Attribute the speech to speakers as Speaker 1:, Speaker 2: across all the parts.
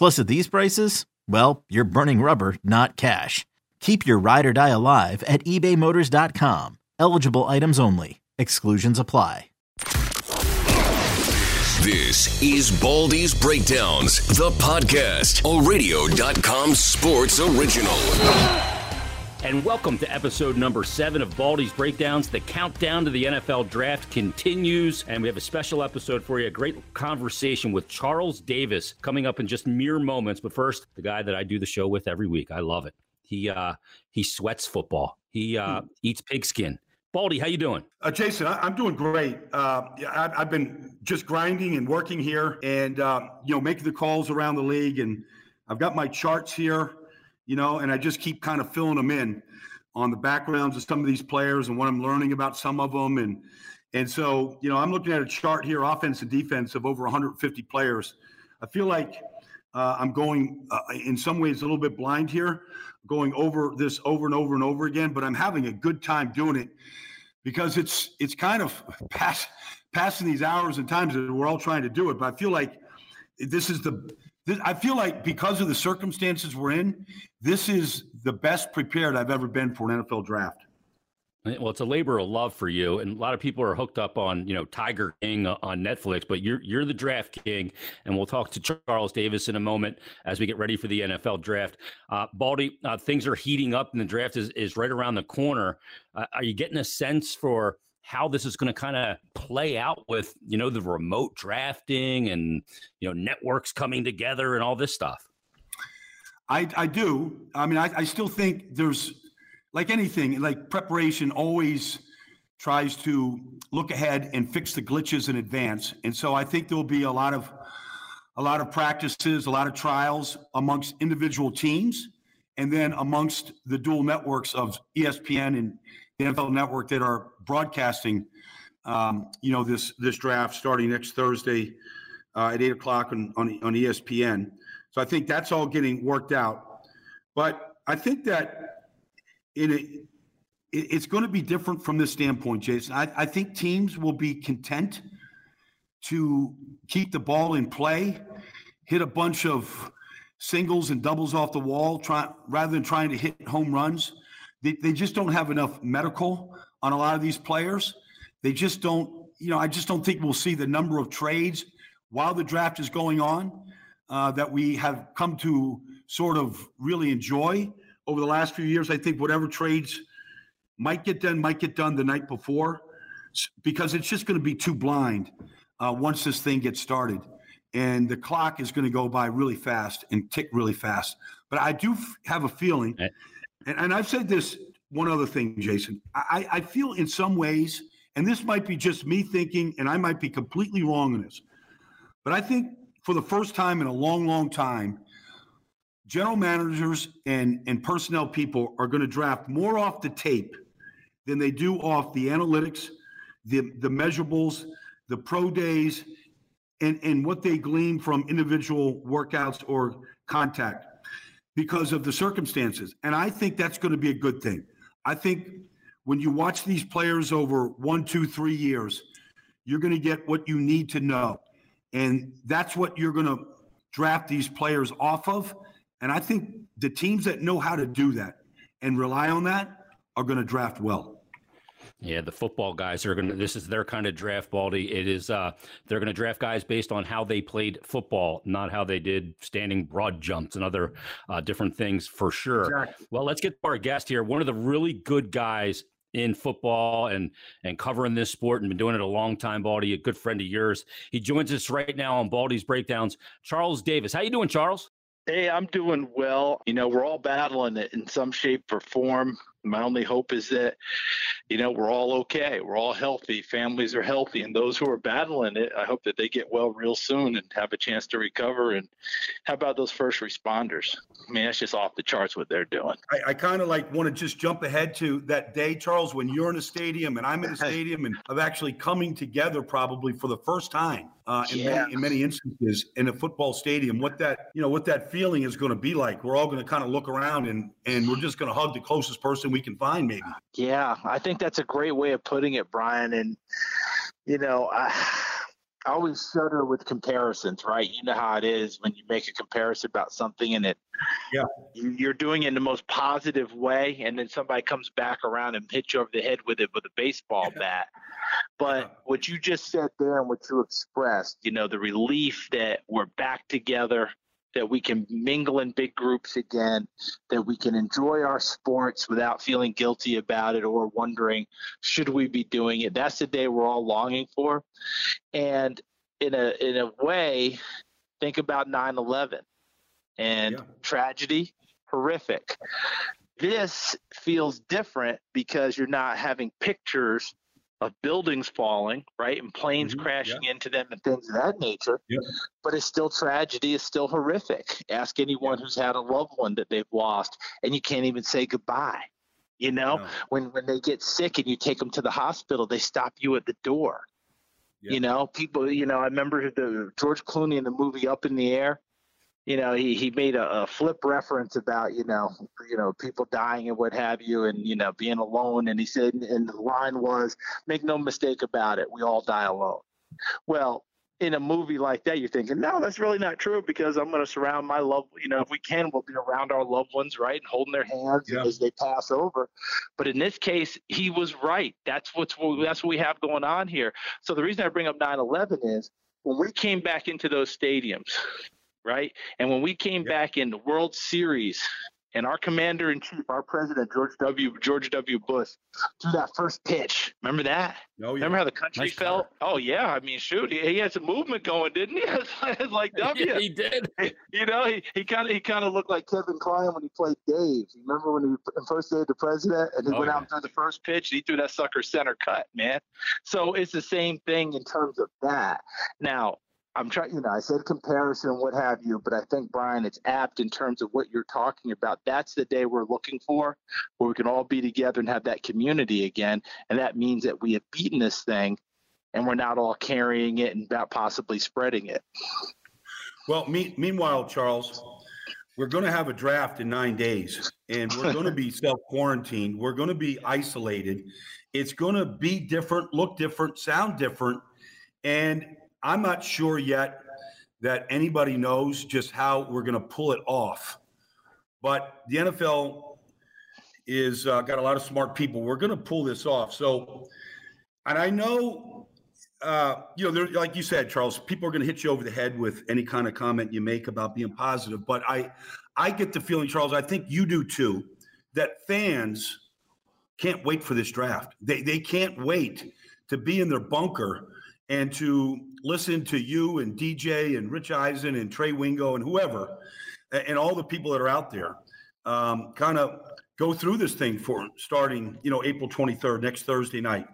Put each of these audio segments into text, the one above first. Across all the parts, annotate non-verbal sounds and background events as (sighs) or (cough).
Speaker 1: Plus, at these prices, well, you're burning rubber, not cash. Keep your ride or die alive at ebaymotors.com. Eligible items only. Exclusions apply.
Speaker 2: This is Baldy's Breakdowns, the podcast, a radio.com sports original.
Speaker 3: And welcome to episode number seven of Baldy's Breakdowns. The countdown to the NFL draft continues, and we have a special episode for you. A great conversation with Charles Davis coming up in just mere moments. But first, the guy that I do the show with every week. I love it. He uh, he sweats football. He uh, eats pigskin. Baldy, how you doing?
Speaker 4: Uh, Jason, I, am doing great. Uh, I, have been just grinding and working here, and uh, you know, making the calls around the league. And I've got my charts here, you know, and I just keep kind of filling them in on the backgrounds of some of these players and what I'm learning about some of them. And and so, you know, I'm looking at a chart here, offense and defense, of over 150 players. I feel like uh, I'm going uh, in some ways a little bit blind here, going over this over and over and over again, but I'm having a good time doing it because it's it's kind of (laughs) pass, passing these hours and times that we're all trying to do it. But I feel like this is the I feel like because of the circumstances we're in, this is the best prepared I've ever been for an NFL draft.
Speaker 3: Well, it's a labor of love for you, and a lot of people are hooked up on you know Tiger King on Netflix, but you're you're the draft king, and we'll talk to Charles Davis in a moment as we get ready for the NFL draft. Uh, Baldy, uh, things are heating up, and the draft is is right around the corner. Uh, are you getting a sense for how this is going to kind of play out with you know the remote drafting and you know networks coming together and all this stuff?
Speaker 4: I I do. I mean, I, I still think there's like anything, like preparation always tries to look ahead and fix the glitches in advance. And so I think there'll be a lot of a lot of practices, a lot of trials amongst individual teams, and then amongst the dual networks of ESPN and the NFL Network that are broadcasting. Um, you know this this draft starting next Thursday uh, at eight o'clock on, on on ESPN. So I think that's all getting worked out. But I think that in a, it's going to be different from this standpoint, Jason. I, I think teams will be content to keep the ball in play, hit a bunch of singles and doubles off the wall, try, rather than trying to hit home runs. They, they just don't have enough medical on a lot of these players. They just don't, you know, I just don't think we'll see the number of trades while the draft is going on uh, that we have come to sort of really enjoy over the last few years. I think whatever trades might get done, might get done the night before, because it's just going to be too blind uh, once this thing gets started. And the clock is going to go by really fast and tick really fast. But I do f- have a feeling, and, and I've said this one other thing, Jason. I, I feel in some ways, and this might be just me thinking, and I might be completely wrong in this, but I think for the first time in a long, long time, general managers and, and personnel people are going to draft more off the tape than they do off the analytics, the, the measurables, the pro days, and, and what they glean from individual workouts or contact because of the circumstances. And I think that's going to be a good thing. I think when you watch these players over one, two, three years, you're going to get what you need to know. And that's what you're going to draft these players off of. And I think the teams that know how to do that and rely on that are going to draft well.
Speaker 3: Yeah, the football guys are going to, this is their kind of draft, Baldy. It is, uh, they're going to draft guys based on how they played football, not how they did standing broad jumps and other uh, different things for sure. Exactly. Well, let's get to our guest here. One of the really good guys in football and and covering this sport and been doing it a long time baldy a good friend of yours he joins us right now on baldy's breakdowns charles davis how you doing charles
Speaker 5: hey i'm doing well you know we're all battling it in some shape or form my only hope is that you know we're all okay. We're all healthy. Families are healthy. And those who are battling it i hope that they get well real soon and have a chance to recover. And how about those first responders? I mean that's just off the charts what they're doing.
Speaker 4: I, I kind of like want to just jump ahead to that day charles when you're in a stadium and i'm in a stadium and of actually coming together probably for the first time uh, in, yeah. many, in many instances in a football stadium what that you know what that feeling is going to be like. We're all going to kind of look around and and we're just going to hug the closest person we can find, maybe.
Speaker 5: Yeah, I think that's a great way of putting it, Brian. And you know, I, (sighs) I always shudder with comparisons, right? You know how it is when you make a comparison about something and it, yeah, you, are doing it in the most positive way, and then somebody comes back around and hits you over the head with it with a baseball yeah. bat. But yeah. what you just said there and what you expressed, you know, the relief that we're back together that we can mingle in big groups again, that we can enjoy our sports without feeling guilty about it or wondering, should we be doing it? That's the day we're all longing for. And in a in a way, think about 9-11 and yeah. tragedy, horrific. This feels different because you're not having pictures of buildings falling, right, and planes mm-hmm, crashing yeah. into them and things of that nature. Yeah. But it's still tragedy. It's still horrific. Ask anyone yeah. who's had a loved one that they've lost, and you can't even say goodbye. You know, no. when when they get sick and you take them to the hospital, they stop you at the door. You know, people. You know, I remember the George Clooney in the movie Up in the Air you know, he, he made a, a, flip reference about, you know, you know, people dying and what have you, and you know, being alone. And he said, and the line was, "Make no mistake about it, we all die alone." Well, in a movie like that, you're thinking, no, that's really not true because I'm going to surround my love. You know, if we can, we'll be around our loved ones, right, and holding their hands yeah. as they pass over. But in this case, he was right. That's what's that's what we have going on here. So the reason I bring up 9/11 is when we came back into those stadiums right? And when we came back in the World Series, and our commander in chief, our president George W. George W. Bush, threw that first pitch. Remember that? Oh, yeah. Remember how the country nice felt? Oh yeah, I mean, shoot, he, he, had some movement going, didn't he? (laughs) Like (laughs) W.
Speaker 3: Yeah, he did. (laughs)
Speaker 5: You know, he he kind of he kind of looked like Kevin Kline when he played Dave. Remember when he first impersonated the president and he oh, went yeah. out and threw the first pitch and he threw that sucker center cut, man. So it's the same thing in terms of that. Now, I'm trying, you know, I said comparison, what have you, but I think Brian, it's apt in terms of what you're talking about. That's the day we're looking for, where we can all be together and have that community again, and that means that we have beaten this thing, and we're not all carrying it and about possibly spreading it.
Speaker 4: Well, me, meanwhile, Charles, we're going to have a draft in nine days, and we're (laughs) going to be self quarantined. We're going to be isolated. It's going to be different, look different, sound different, and I'm not sure yet that anybody knows just how we're going to pull it off. But the NFL is uh, got a lot of smart people. We're going to pull this off. So, and I know, uh, you know, like you said, Charles, people are going to hit you over the head with any kind of comment you make about being positive. But I, I get the feeling, Charles, I think you do too, that fans can't wait for this draft. They they can't wait to be in their bunker and to listen to you and DJ and Rich Eisen and Trey Wingo and whoever, and all the people that are out there, um, kind of go through this thing for starting, you know, April 23rd, next Thursday night.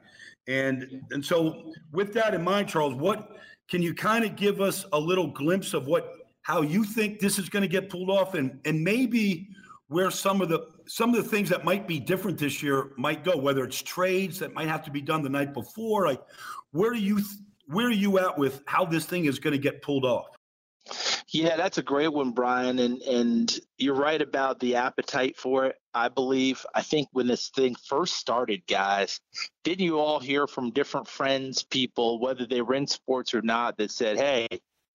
Speaker 4: And and so with that in mind, Charles, what can you kind of give us a little glimpse of what how you think this is going to get pulled off and and maybe where some of the some of the things that might be different this year might go whether it's trades that might have to be done the night before like where do you th- where are you at with how this thing is going to get pulled off?
Speaker 5: Yeah, that's a great one, Brian. And and you're right about the appetite for it. I believe. I think when this thing first started, guys, didn't you all hear from different friends, people, whether they were in sports or not, that said, "Hey,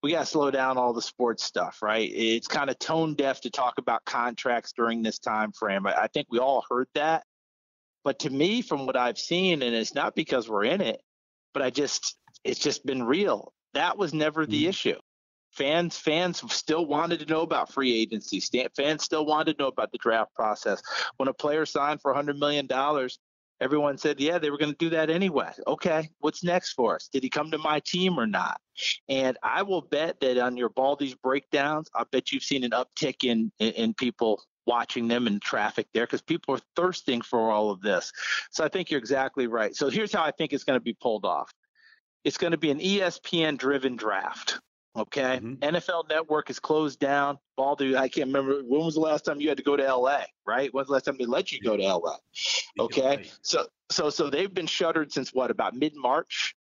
Speaker 5: we got to slow down all the sports stuff, right? It's kind of tone deaf to talk about contracts during this time frame. I, I think we all heard that. But to me, from what I've seen, and it's not because we're in it, but I just it's just been real. That was never the mm-hmm. issue. Fans fans still wanted to know about free agency. Fans still wanted to know about the draft process. When a player signed for 100 million dollars, everyone said, yeah, they were going to do that anyway. Okay, what's next for us? Did he come to my team or not? And I will bet that on your Baldy's breakdowns, I bet you've seen an uptick in in, in people watching them and traffic there because people are thirsting for all of this. So I think you're exactly right. So here's how I think it's going to be pulled off. It's going to be an ESPN driven draft. Okay. Mm-hmm. NFL Network is closed down. Baldy, I can't remember when was the last time you had to go to LA, right? When's the last time they let you go to LA? Okay. So so so they've been shuttered since what, about mid March?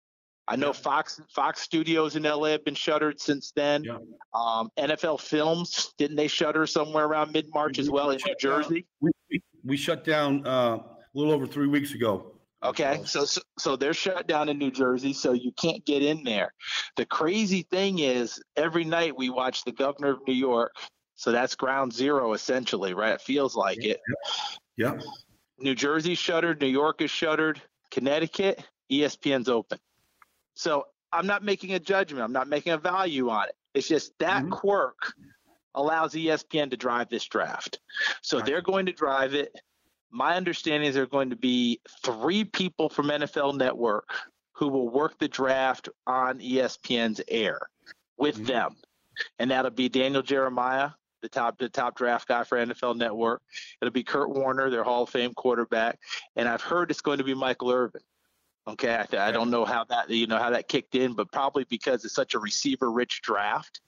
Speaker 5: I know yeah. Fox Fox Studios in LA have been shuttered since then. Yeah. Um, NFL Films didn't they shutter somewhere around mid March as well in New Jersey?
Speaker 4: We, we, shut down uh, a little over three weeks ago.
Speaker 5: Okay, so, so so they're shut down in New Jersey, so you can't get in there. The crazy thing is, every night we watch the governor of New York. So that's ground zero, essentially, right? It feels like it.
Speaker 4: Yeah.
Speaker 5: New Jersey's shuttered. New York is shuttered. Connecticut, ESPN's open. So I'm not making a judgment. I'm not making a value on it. It's just that mm-hmm. quirk allows ESPN to drive this draft. So right. they're going to drive it my understanding is there are going to be three people from NFL Network who will work the draft on ESPN's air with mm-hmm. them, and that'll be Daniel Jeremiah, the top the top draft guy for NFL Network. It'll be Kurt Warner, their Hall of Fame quarterback, and I've heard it's going to be Michael Irvin. Okay, I, th- I don't know how that you know how that kicked in, but probably because it's such a receiver-rich draft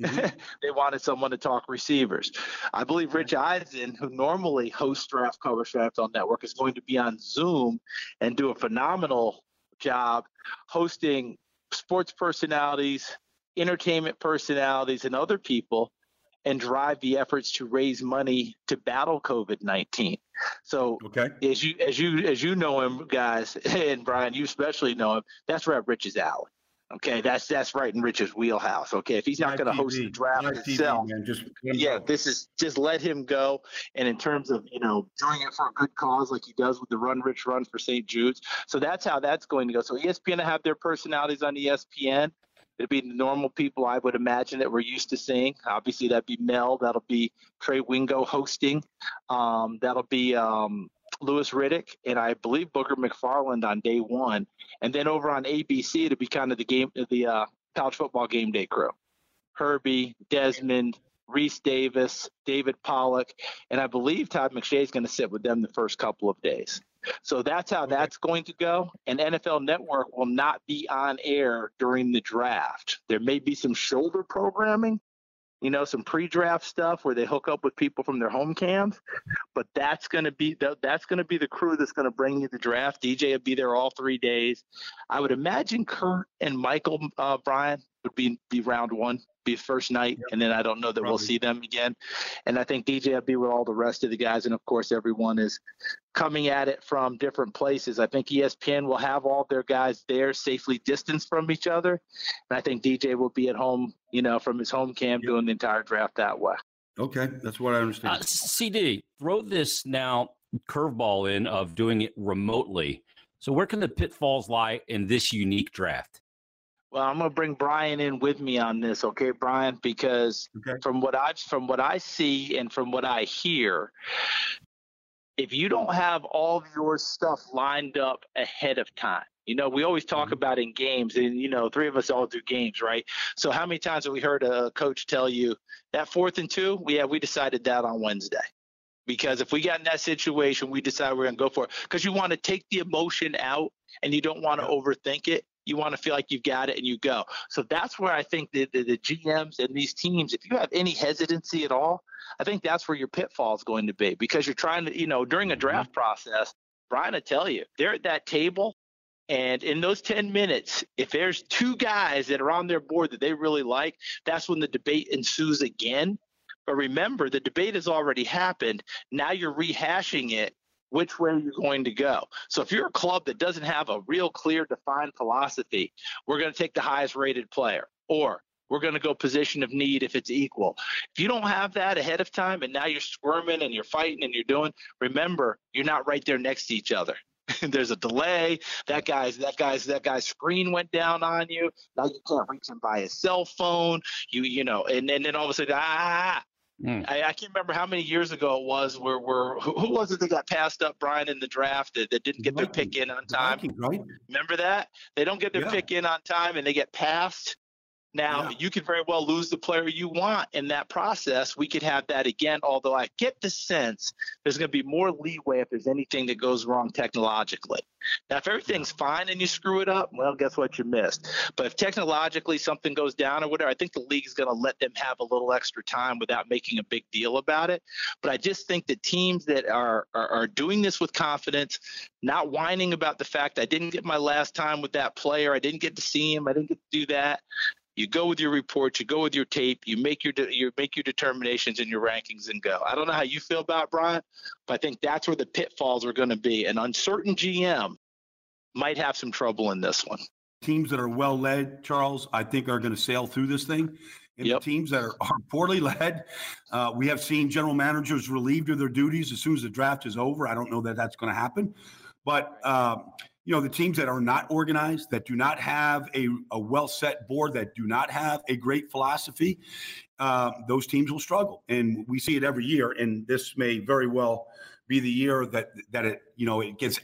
Speaker 5: Mm-hmm. (laughs) they wanted someone to talk receivers. I believe Rich Eisen, who normally hosts draft coverage for NFL Network, is going to be on Zoom and do a phenomenal job hosting sports personalities, entertainment personalities, and other people and drive the efforts to raise money to battle COVID-19. So okay. as you as you as you know him guys (laughs) and Brian you especially know him that's right Rich's alley. Okay, that's that's right in Rich's wheelhouse. Okay, if he's not going to host the draft Live himself, TV, just yeah, go. this is just let him go. And in terms of you know doing it for a good cause, like he does with the Run Rich Run for St. Jude's, so that's how that's going to go. So ESPN to have their personalities on ESPN. It'd be the normal people I would imagine that we're used to seeing. Obviously, that'd be Mel. That'll be Trey Wingo hosting. Um, that'll be um, Louis Riddick and I believe Booger McFarland on day one, and then over on ABC to be kind of the game, the uh, college football game day crew. Herbie, Desmond, Rece Davis, David Pollack, and I believe Todd McShay is going to sit with them the first couple of days. So that's how okay. that's going to go. And NFL Network will not be on air during the draft. There may be some shoulder programming, you know, some pre-draft stuff where they hook up with people from their home camps. But that's going to be the, that's going to be the crew that's going to bring you the draft. DJ will be there all three days. I would imagine Kurt and Michael uh, Brian would be be round one be first night, yep. and then I don't know that Probably. we'll see them again. And I think DJ will be with all the rest of the guys, and of course everyone is coming at it from different places. I think ESPN will have all their guys there safely distanced from each other, and I think DJ will be at home, you know, from his home camp yep. doing the entire draft that way.
Speaker 4: Okay, that's what I understand. Uh,
Speaker 3: CD, throw this now curveball in of doing it remotely. So where can the pitfalls lie in this unique draft?
Speaker 5: Well, I'm gonna bring Brian in with me on this, okay, Brian? Because okay. from what I from what I see and from what I hear, if you don't have all of your stuff lined up ahead of time, you know, we always talk mm-hmm. about in games, and you know, three of us all do games, right? So how many times have we heard a coach tell you that fourth and two? We Yeah, we decided that on Wednesday. Because if we got in that situation, we decide we're gonna go for it. Because you want to take the emotion out and you don't want to overthink it you want to feel like you've got it and you go. So that's where I think the, the, the GMs and these teams, if you have any hesitancy at all, I think that's where your pitfall is going to be because you're trying to, you know, during a mm-hmm. draft process, Brian will tell you, they're at that table And in those 10 minutes, if there's two guys that are on their board that they really like, that's when the debate ensues again. But remember, the debate has already happened. Now you're rehashing it. Which way you're you going to go? So if you're a club that doesn't have a real clear defined philosophy, we're going to take the highest rated player. Or we're going to go position of need if it's equal. If you don't have that ahead of time and now you're squirming and you're fighting and you're doing, remember, you're not right there next to each other. (laughs) There's a delay. That guy's that guy's that guy's screen went down on you. Now you can't reach him by his cell phone. You you know, and, and then all of a sudden, ah, Mm. I, I, can't remember how many years ago it was where, where who, who was it that got passed up, Brian, in the draft that, that didn't get their pick in on time?
Speaker 4: Vikings, right?
Speaker 5: Remember that? They don't get their yeah. pick in on time and they get passed. Now, yeah. you could very well lose the player you want in that process. We could have that again, although I get the sense there's going to be more leeway if there's anything that goes wrong technologically. Now, if everything's fine and you screw it up, well, guess what? You missed. But if technologically something goes down or whatever, I think the league is going to let them have a little extra time without making a big deal about it. But I just think that teams that are, are, are doing this with confidence, not whining about the fact I didn't get my last time with that player, I didn't get to see him, I didn't get to do that. You go with your reports, you go with your tape, you make your de- you make your determinations and your rankings and go. I don't know how you feel about it, Brian, but I think that's where the pitfalls are going to be. An uncertain GM might have some trouble in this one.
Speaker 4: Teams that are well led, Charles, I think are going to sail through this thing. And yep. the teams that are, are poorly led, uh, we have seen general managers relieved of their duties as soon as the draft is over. I don't know that that's going to happen, but um, you know, the teams that are not organized, that do not have a, a well set board, that do not have a great philosophy, uh, those teams will struggle. And we see it every year. And this may very well be the year that that it you know it gets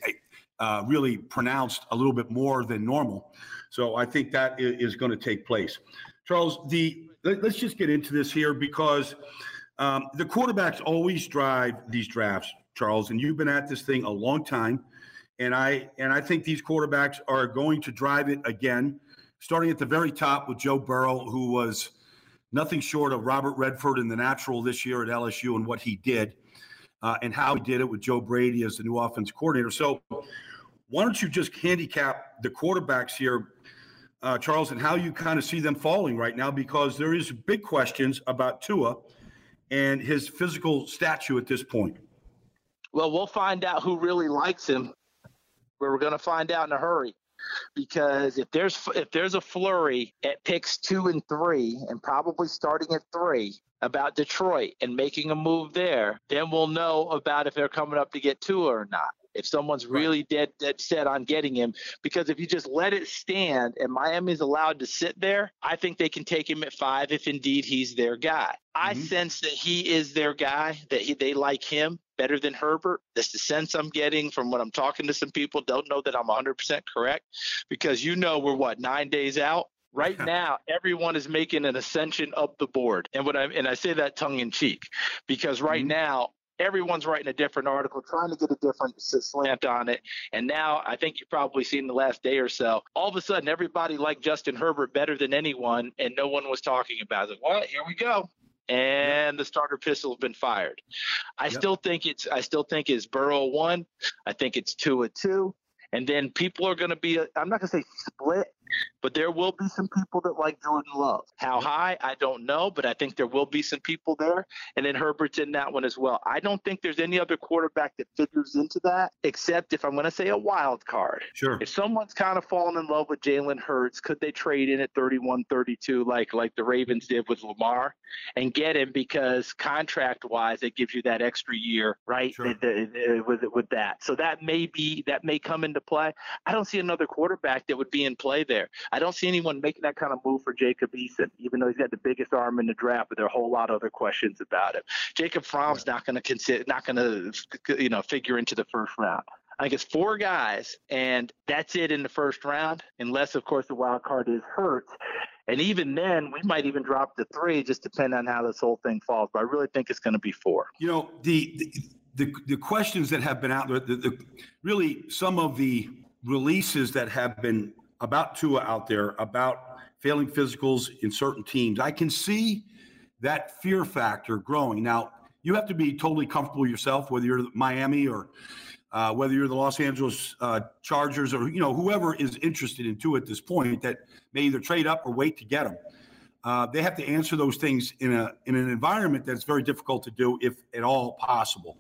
Speaker 4: uh, really pronounced a little bit more than normal. So I think that is, going to take place. Charles, the let, us just get into this here because um, the quarterbacks always drive these drafts, Charles, and you've been at this thing a long time and I and I think these quarterbacks are going to drive it again, starting at the very top with Joe Burrow, who was nothing short of Robert Redford in the natural this year at LSU and what he did, uh, and how he did it with Joe Brady as the new offense coordinator. So, why don't you just handicap the quarterbacks here, uh, Charles, and how you kind of see them falling right now? Because there is big questions about Tua and his physical stature at this point.
Speaker 5: Well, we'll find out who really likes him we're going to find out in a hurry because if there's if there's a flurry at picks two and three, and probably starting at three about Detroit and making a move there, then we'll know about if they're coming up to get Tua or not. If someone's really dead dead set on getting him, because if you just let it stand and Miami's allowed to sit there, I think they can take him at five if indeed he's their guy. I mm-hmm. sense that he is their guy, that he, they like him better than Herbert. That's the sense I'm getting from when I'm talking to some people. Don't know that I'm 100% correct because you know we're what, nine days out? Right (laughs) now, everyone is making an ascension up the board, and what I and I say that tongue in cheek, because right mm-hmm. now everyone's writing a different article, trying to get a different slant on it. And now I think you've probably seen the last day or so. All of a sudden, everybody liked Justin Herbert better than anyone, and no one was talking about it. Well, here we go and the starter pistol has been fired. I yep. still think it's I still think it's Burrow one. I think it's two a two. And then people are going to be, I'm not going to say split, but there will be some people that like Jordan Love. How high, I don't know, but I think there will be some people there. And then Herbert's in that one as well. I don't think there's any other quarterback that figures into that, except if I'm going to say a wild card.
Speaker 4: Sure.
Speaker 5: If someone's kind of fallen in love with Jalen Hurts, could they trade in at 31 32 like, like the Ravens did with Lamar and get him because contract wise, it gives you that extra year, right? Sure. with, with that. So that may be, that may come into play. I don't see another quarterback that would be in play there. I don't see anyone making that kind of move for Jacob Eason, even though he's got the biggest arm in the draft. But there are a whole lot of other questions about him. Jacob Fromm's not going to consider, not going to, you know, figure into the first round. I think it's four guys, and that's it in the first round, unless, of course, the wild card is hurt. And even then, we might even drop to three, just depending on how this whole thing falls. But I really think it's going to be four.
Speaker 4: You know, the the, the, the questions that have been out there, the, the, really some of the releases that have been about Tua out there, about failing physicals in certain teams. I can see that fear factor growing. Now, you have to be totally comfortable yourself, whether you're Miami or uh, whether you're the Los Angeles uh, Chargers or you know whoever is interested in Tua at this point that may either trade up or wait to get them. Uh, they have to answer those things in a in an environment that's very difficult to do, if at all possible.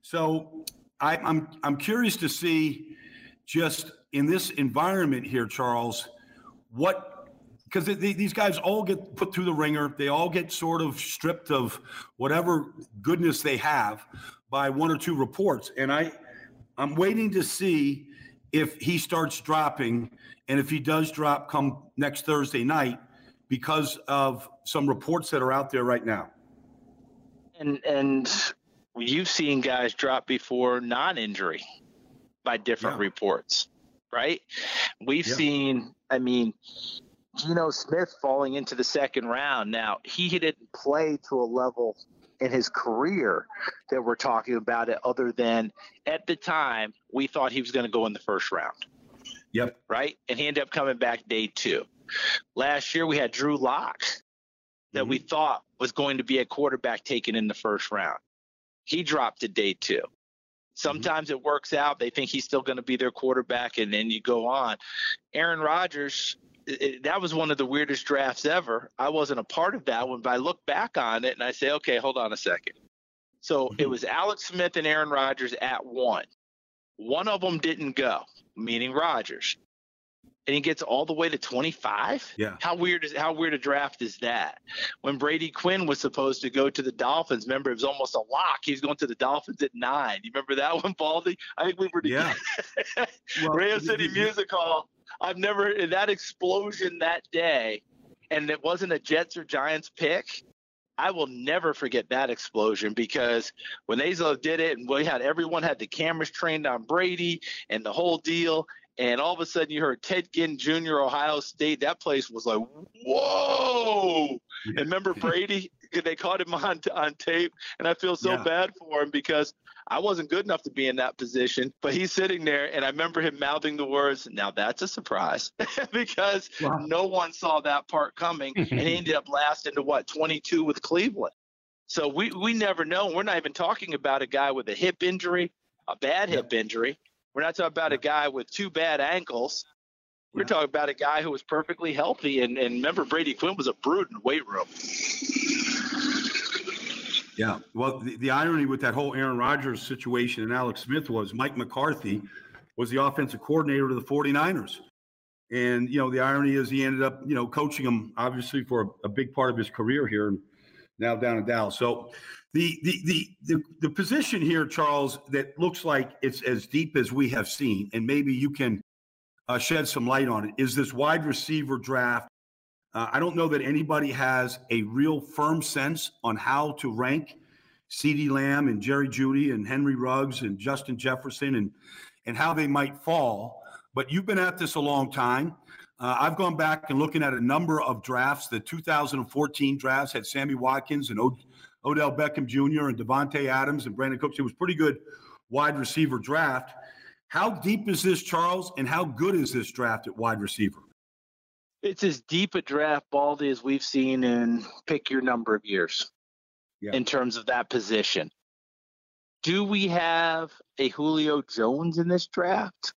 Speaker 4: So I, I'm I'm curious to see just in this environment here, Charles, what because these guys all get put through the ringer. They all get sort of stripped of whatever goodness they have by one or two reports. And I, I'm waiting to see if he starts dropping, and if he does drop come next Thursday night, because of some reports that are out there right now.
Speaker 5: And and you've seen guys drop before non-injury by different yeah. reports, right? We've yeah. seen. I mean Geno Smith falling into the second round. Now, he didn't play to a level in his career that we're talking about it other than at the time we thought he was going to go in the first round.
Speaker 4: Yep.
Speaker 5: Right? And he ended up coming back day two. Last year we had Drew Lock that mm-hmm. we thought was going to be a quarterback taken in the first round. He dropped to day two. Mm-hmm. Sometimes mm-hmm. it works out. They think he's still going to be their quarterback, and then you go on. Aaron Rodgers it, that was one of the weirdest drafts ever. I wasn't a part of that one, but I look back on it and I say, okay, hold on a second. So mm-hmm. it was Alex Smith and Aaron Rodgers at one. One of them didn't go, meaning Rodgers. And he gets all the way to 25.
Speaker 4: Yeah.
Speaker 5: How weird is how weird a draft is that? When Brady Quinn was supposed to go to the Dolphins, remember it was almost a lock. He's going to the Dolphins at nine. You remember that one, Baldy? I think we were
Speaker 4: together.
Speaker 5: Yeah. (laughs) well, Radio City Music Hall I've never that explosion that day, and it wasn't a Jets or Giants pick. I will never forget that explosion because when they did it, and we had everyone had the cameras trained on Brady and the whole deal, and all of a sudden you heard Ted Ginn Jr. Ohio State. That place was like, whoa! And remember Brady? (laughs) they caught him on on tape, and I feel so yeah. bad for him because I wasn't good enough to be in that position, but he's sitting there, and I remember him mouthing the words, "Now that's a surprise," (laughs) because wow. no one saw that part coming, (laughs) and he ended up lasting to what 22 with Cleveland. So we we never know. We're not even talking about a guy with a hip injury, a bad hip injury. We're not talking about a guy with two bad ankles. We're talking about a guy who was perfectly healthy. And, and remember, Brady Quinn was a brood in the weight room.
Speaker 4: Yeah. Well, the, the irony with that whole Aaron Rodgers situation and Alex Smith was Mike McCarthy was the offensive coordinator of the 49ers. And, you know, the irony is he ended up, you know, coaching him obviously for a, a big part of his career here and now down in Dallas. So the, the, the, the, the position here, Charles, that looks like it's as deep as we have seen, and maybe you can uh, shed some light on it, is this wide receiver draft uh, I don't know that anybody has a real firm sense on how to rank CeeDee Lamb and Jerry Jeudy and Henry Ruggs and Justin Jefferson and and how they might fall. But you've been at this a long time. Uh, I've gone back and looking at a number of drafts. The 2014 drafts had Sammy Watkins and o- Odell Beckham Jr. and Davante Adams and Brandin Cooks. It was pretty good wide receiver draft. How deep is this, Charles? And how good is this draft at wide receiver?
Speaker 5: it's as deep a draft baldy as we've seen in pick your number of years yeah. in terms of that position. Do we have a Julio Jones in this draft?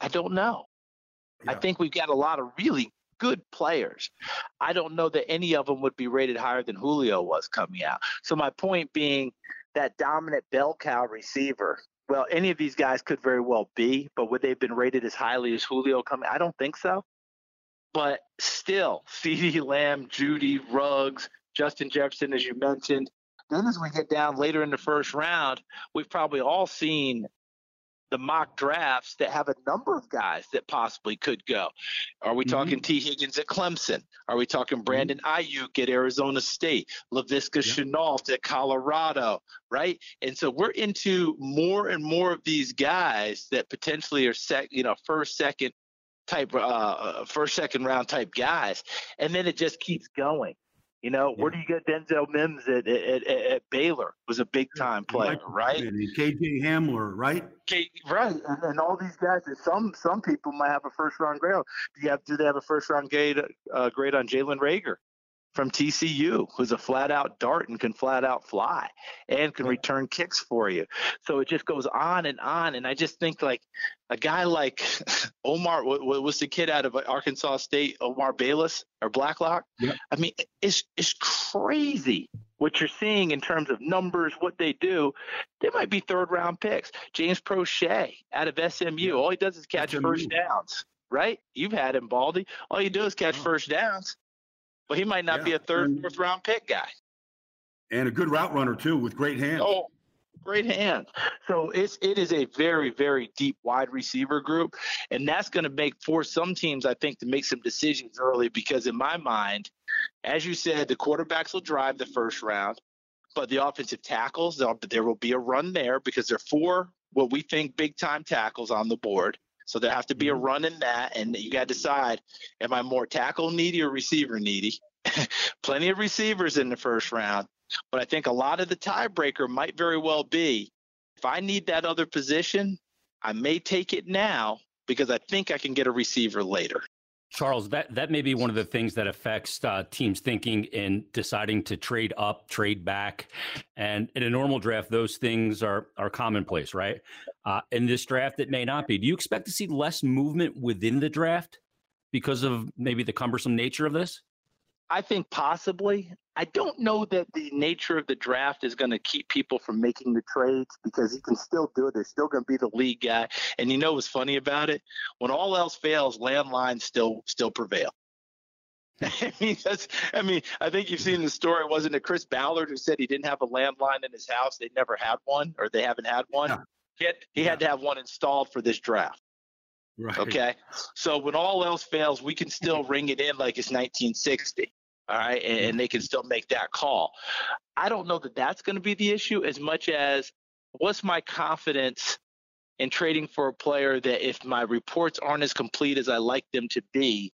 Speaker 5: I don't know. Yeah. I think we've got a lot of really good players. I don't know that any of them would be rated higher than Julio was coming out. So my point being that dominant bell cow receiver. Well, any of these guys could very well be, but would they have been rated as highly as Julio coming? I don't think so. But still, (laughs) CeeDee Lamb, Jeudy, Ruggs, Justin Jefferson, as you mentioned. Then as we get down later in the first round, we've probably all seen the mock drafts that have a number of guys that possibly could go. Are we mm-hmm. talking Tee Higgins at Clemson? Are we talking mm-hmm. Brandon mm-hmm. At Arizona State? Laviska yeah. Shenault at Colorado, right? And so we're into more and more of these guys that potentially are sec, you know, first, second, type uh, uh, first second round type guys, and then it just keeps going. You know, yeah. where do you get Denzel Mims at, at, at, at Baylor? Was a big time player, right?
Speaker 4: KJ Hamler, right?
Speaker 5: K, right, and, and, all these guys. Some some people might have a first round grade. Do you have do they have a first round grade uh, grade on Jalen Reagor? From TCU, who's a flat out dart and can flat out fly and can return kicks for you. So it just goes on and on. And I just think like a guy like (laughs) Omar, what, was the kid out of Arkansas State, Omar Bayless or Blacklock? Yeah. I mean, it's it's crazy what you're seeing in terms of numbers, what they do. They might be third round picks. James Proche out of SMU, all he does is catch SMU. first downs. Right? You've had him, Baldy. All you do is catch oh. first downs. But he might not yeah. be a third, fourth round pick guy.
Speaker 4: And a good route runner too, with great hands.
Speaker 5: Oh, great hands. So it's it is a very very deep wide receiver group, and that's going to make for some teams I think to make some decisions early because in my mind, as you said, the quarterbacks will drive the first round, but the offensive tackles there will be a run there because there are four what we think big time tackles on the board. So there have to be a mm-hmm. run in that, and you got to decide: am I more tackle needy or receiver needy? (laughs) Plenty of receivers in the first round, but I think a lot of the tiebreaker might very well be if I need that other position, I may take it now because I think I can get a receiver later.
Speaker 3: Charles, that, that may be one of the things that affects uh, teams thinking in deciding to trade up, trade back. And in a normal draft, those things are, are commonplace, right? Uh, in this draft, it may not be. Do you expect to see less movement within the draft because of maybe the cumbersome nature of this?
Speaker 5: I think possibly. I don't know that the nature of the draft is going to keep people from making the trades because he can still do it. They're still going to be the lead guy. And you know what's funny about it? When all else fails, landlines still still prevail. (laughs) I mean, that's, I mean, I think you've seen the story. Wasn't it Chris Ballard who said he didn't have a landline in his house? They never had one, or they haven't had one. Yeah. He, had, he yeah. had to have one installed for this draft. Right. Okay. So when all else fails, we can still ring it in like it's 1960. All right. And, and they can still make that call. I don't know that that's going to be the issue as much as what's my confidence in trading for a player that if my reports aren't as complete as I like them to be,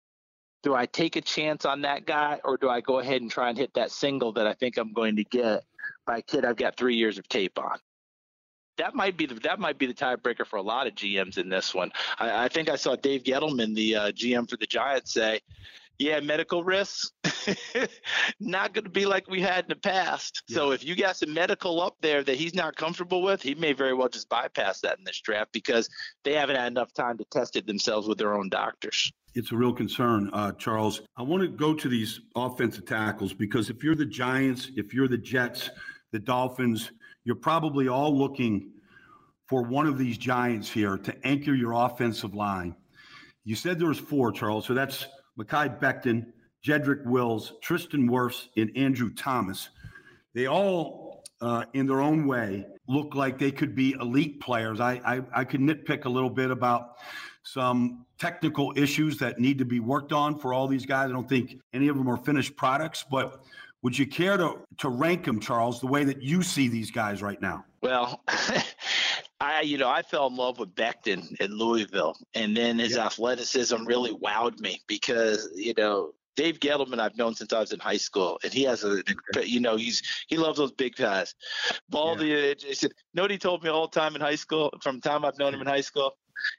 Speaker 5: do I take a chance on that guy or do I go ahead and try and hit that single that I think I'm going to get by a kid I've got three years of tape on? that might be the that might be the tiebreaker for a lot of GMs in this one. I, I think I saw Dave Gettleman, the uh, GM for the Giants, say, "Yeah, medical risks (laughs) not going to be like we had in the past. Yeah. So if you got some medical up there that he's not comfortable with, he may very well just bypass that in this draft because they haven't had enough time to test it themselves with their own doctors."
Speaker 4: It's a real concern, uh, Charles. I want to go to these offensive tackles because if you're the Giants, if you're the Jets, the Dolphins you're probably all looking for one of these giants here to anchor your offensive line. You said there was four, Charles. So that's Mekhi Becton, Jedrick Wills, Tristan Wirfs, and Andrew Thomas. They all, uh, in their own way, look like they could be elite players. I, I, I could nitpick a little bit about some technical issues that need to be worked on for all these guys. I don't think any of them are finished products, but would you care to to rank them, Charles, the way that you see these guys right now?
Speaker 5: Well, (laughs) I you know I fell in love with Becton in Louisville, and then his yeah. athleticism really wowed me because you know Dave Gettleman I've known since I was in high school, and he has a you know he's he loves those big guys. Baldy, yeah. Uh, he said, know what he told me all the time in high school from the time I've known him in high school.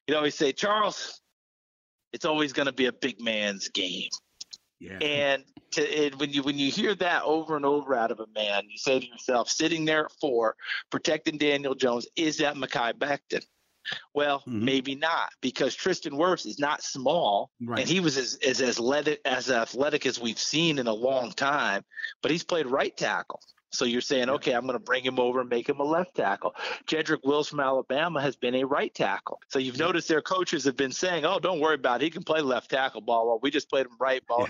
Speaker 5: He'd always say, Charles, it's always going to be a big man's game. Yeah. And to, when you when you hear that over and over out of a man, you say to yourself, sitting there at four, protecting Daniel Jones, is that Mekhi Becton? Well, mm-hmm. maybe not, because Tristan Wirfs is not small, right. and he was as, as as athletic, as athletic as we've seen in a long time. But he's played right tackle. So you're saying, okay, I'm going to bring him over and make him a left tackle. Jedrick Wills from Alabama has been a right tackle. So you've noticed their coaches have been saying, oh, don't worry about it. He can play left tackle ball. Well, we just played him right ball.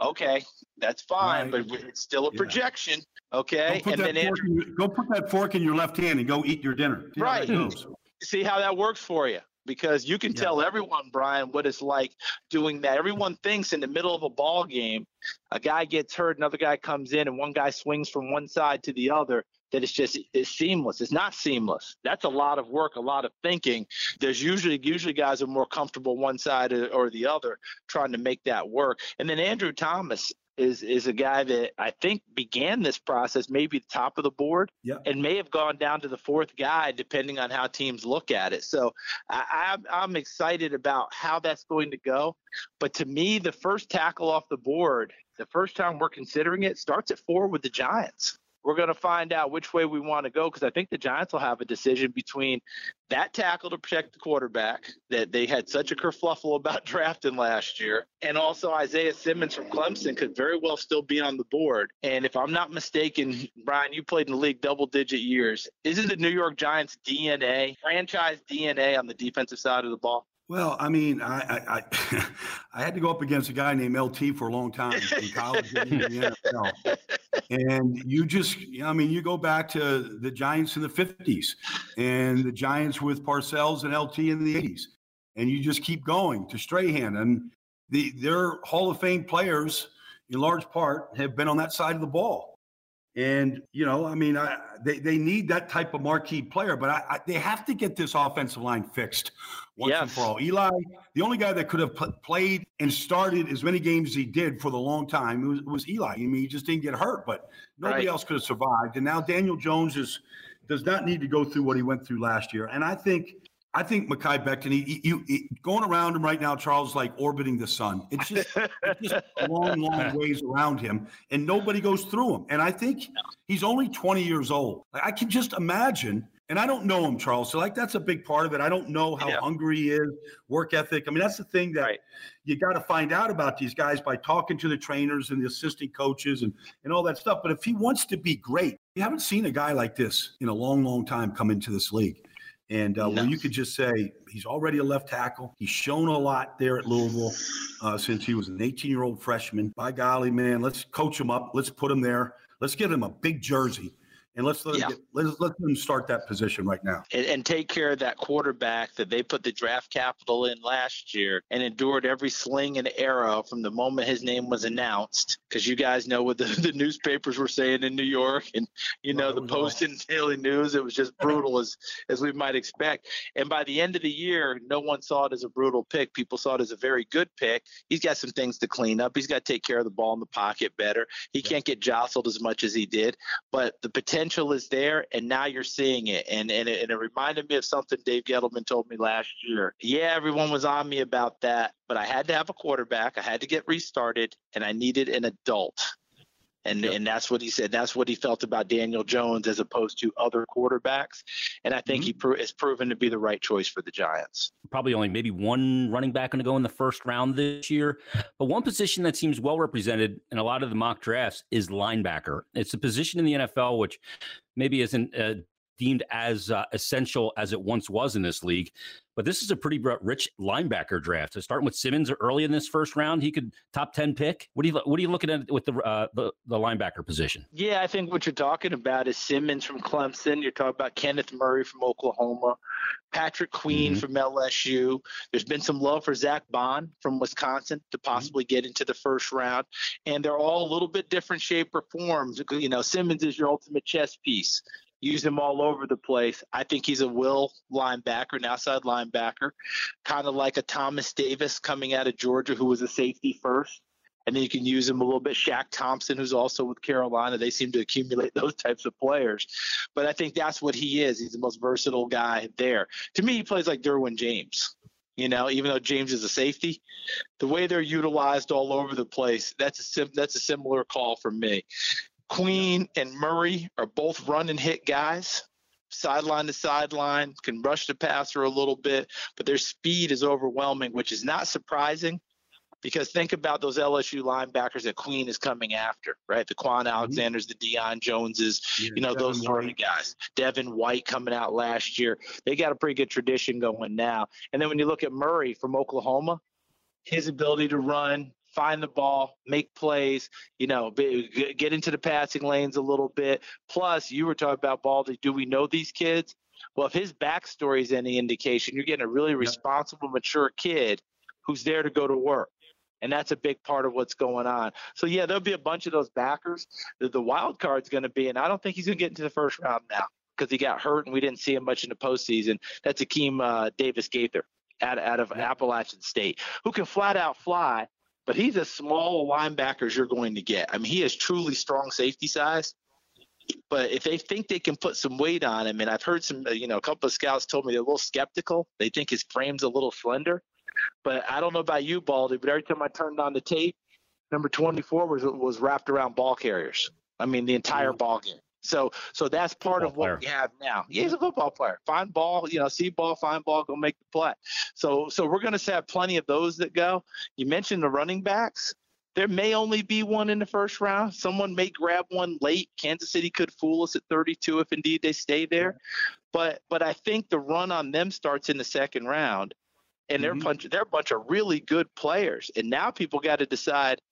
Speaker 5: Okay, that's fine, right. but it's still a yeah. projection. Okay,
Speaker 4: and then Andrew, in, go put that fork in your left hand and go eat your dinner.
Speaker 5: See right. See how that works for you because you can yeah. tell everyone, Brian, what it's like doing that. Everyone thinks in the middle of a ball game, a guy gets hurt, another guy comes in, and one guy swings from one side to the other. That it's just it's seamless. It's not seamless. That's a lot of work, a lot of thinking. There's usually usually guys are more comfortable one side or the other trying to make that work. And then Andrew Thomas, is is a guy that I think began this process maybe the top of the board
Speaker 4: yep.
Speaker 5: and may have gone down to the fourth guy depending on how teams look at it. So I, I'm I'm excited about how that's going to go. But to me, the first tackle off the board, the first time we're considering it, starts at four with the Giants we're going to find out which way we want to go because I think the Giants will have a decision between that tackle to protect the quarterback that they had such a kerfluffle about (laughs) drafting last year, and also Isaiah Simmons from Clemson could very well still be on the board. And if I'm not mistaken, Brian, you played in the league double digit years. Isn't the New York Giants DNA, franchise DNA on the defensive side of the ball?
Speaker 4: Well, I mean, I I, I, (laughs) I had to go up against a guy named LT for a long time in college and in the (laughs) NFL. And you just, I mean, you go back to the Giants in the 50s and the Giants with Parcells and LT in the 80s. And you just keep going to Strahan. And the, their Hall of Fame players, in large part, have been on that side of the ball. And, you know, I mean, I, they, they need that type of marquee player, but I, I, they have to get this offensive line fixed once yes. and for all. Eli, the only guy that could have played and started as many games as he did for the long time was, was Eli. I mean, he just didn't get hurt, but nobody right. else could have survived. And now Daniel Jones is does not need to go through what he went through last year. And I think I think Mekhi Becton, he, he, going around him right now, Charles, like orbiting the sun. It's just, it's just (laughs) long, long ways around him, and nobody goes through him. And I think he's only 20 years old. I can just imagine, and I don't know him, Charles. So, like, that's a big part of it. I don't know how yeah. hungry he is, work ethic. I mean, that's the thing that right. you got to find out about these guys by talking to the trainers and the assistant coaches and, and all that stuff. But if he wants to be great, you haven't seen a guy like this in a long, long time come into this league. And uh, no. where you could just say he's already a left tackle. He's shown a lot there at Louisville uh, since he was an 18 year old freshman. By golly, man, let's coach him up. Let's put him there. Let's give him a big jersey and let's let, yeah. get, let's let them start that position right now
Speaker 5: and, and, take care of that quarterback that they put the draft capital in last year and endured every sling and arrow from the moment his name was announced because you guys know what the, (laughs) the newspapers were saying in New York and you know the oh, Post and (laughs) Daily News it was just brutal as as we might expect. And by the end of the year no one saw it as a brutal pick. People saw it as a very good pick. He's got some things to clean up. He's got to take care of the ball in the pocket better. He yeah. can't get jostled as much as he did but the potential potential is there, and now you're seeing it. And and it, and it reminded me of something Dave Gettleman told me last year. Yeah, everyone was on me about that, but I had to have a quarterback. I had to get restarted, and I needed an adult. And, yep. and that's what he said. That's what he felt about Daniel Jones as opposed to other quarterbacks. And I think mm-hmm. he pro- has proven to be the right choice for the Giants.
Speaker 3: Probably only maybe one running back going to go in the first round this year. But one position that seems well represented in a lot of the mock drafts is linebacker. It's a position in the NFL which maybe isn't uh, deemed as uh, essential as it once was in this league. But this is a pretty rich linebacker draft. So starting with Simmons early in this first round, he could top ten pick. What do you what are you looking at with the, uh, the the linebacker position?
Speaker 5: Yeah, I think what you're talking about is Simmons from Clemson. You're talking about Kenneth Murray from Oklahoma, Patrick Queen mm-hmm. from LSU. There's been some love for Zack Baun from Wisconsin to mm-hmm. possibly mm-hmm. get into the first round, and they're all a little bit different shape or forms. You know, Simmons is your ultimate chess piece use him all over the place. I think he's a will linebacker, an outside linebacker, kind of like a Thomas Davis coming out of Georgia, who was a safety first. And then you can use him a little bit. Shaq Thompson, who's also with Carolina, they seem to accumulate (laughs) those types of players. But I think that's what he is. He's the most versatile guy there. To me, he plays like Derwin James. You know, even though James is a safety, the way they're utilized all over the place, that's a sim- that's a similar call for me. Queen and Murray are both run and hit guys, sideline to sideline, can rush the passer a little bit, but their speed is overwhelming, which is not surprising because think about those LSU linebackers that Queen is coming after, right? The Kwon mm-hmm. Alexanders, the Deion Joneses, yeah, you know, Devin those sort of guys. Devin White coming out last year. They got a pretty good tradition going now. And then when you look at Murray from Oklahoma, his ability to run, find the ball, make plays, you know, get into the passing lanes a little bit. Plus, you were talking about Baldy. Do we know these kids? Well, if his backstory is any indication, you're getting a really responsible, mature kid who's there to go to work. And that's a big part of what's going on. So, yeah, there'll be a bunch of those backers. The, the wild card's going to be, and I don't think he's going to get into the first round now because he got hurt and we didn't see him much in the postseason. That's Akeem uh, Davis Gaither out, out of Appalachian State, who can flat out fly but he's as small a linebacker as you're going to get. I mean, he has truly strong safety size. But if they think they can put some weight on him, and I've heard some, uh, you know, a couple of scouts told me they're a little skeptical. They think his frame's a little slender. But I don't know about you, Baldy, but every time I turned on the tape, number 24 was was wrapped around ball carriers. I mean, the entire mm. ball game. So so that's part
Speaker 3: Football
Speaker 5: of what
Speaker 3: player.
Speaker 5: we have now. Yeah, he's a football player. Find ball, you know, see ball, find ball, go make the play. So so we're gonna have plenty of those that go. You mentioned the running backs. There may only be one in the first round. Someone may grab one late. Kansas City could fool us at 32 if indeed they stay there. But but I think the run on them starts in the second round, and they're
Speaker 4: Mhm.
Speaker 5: bunch they're a bunch of really good players. And now people got to decide: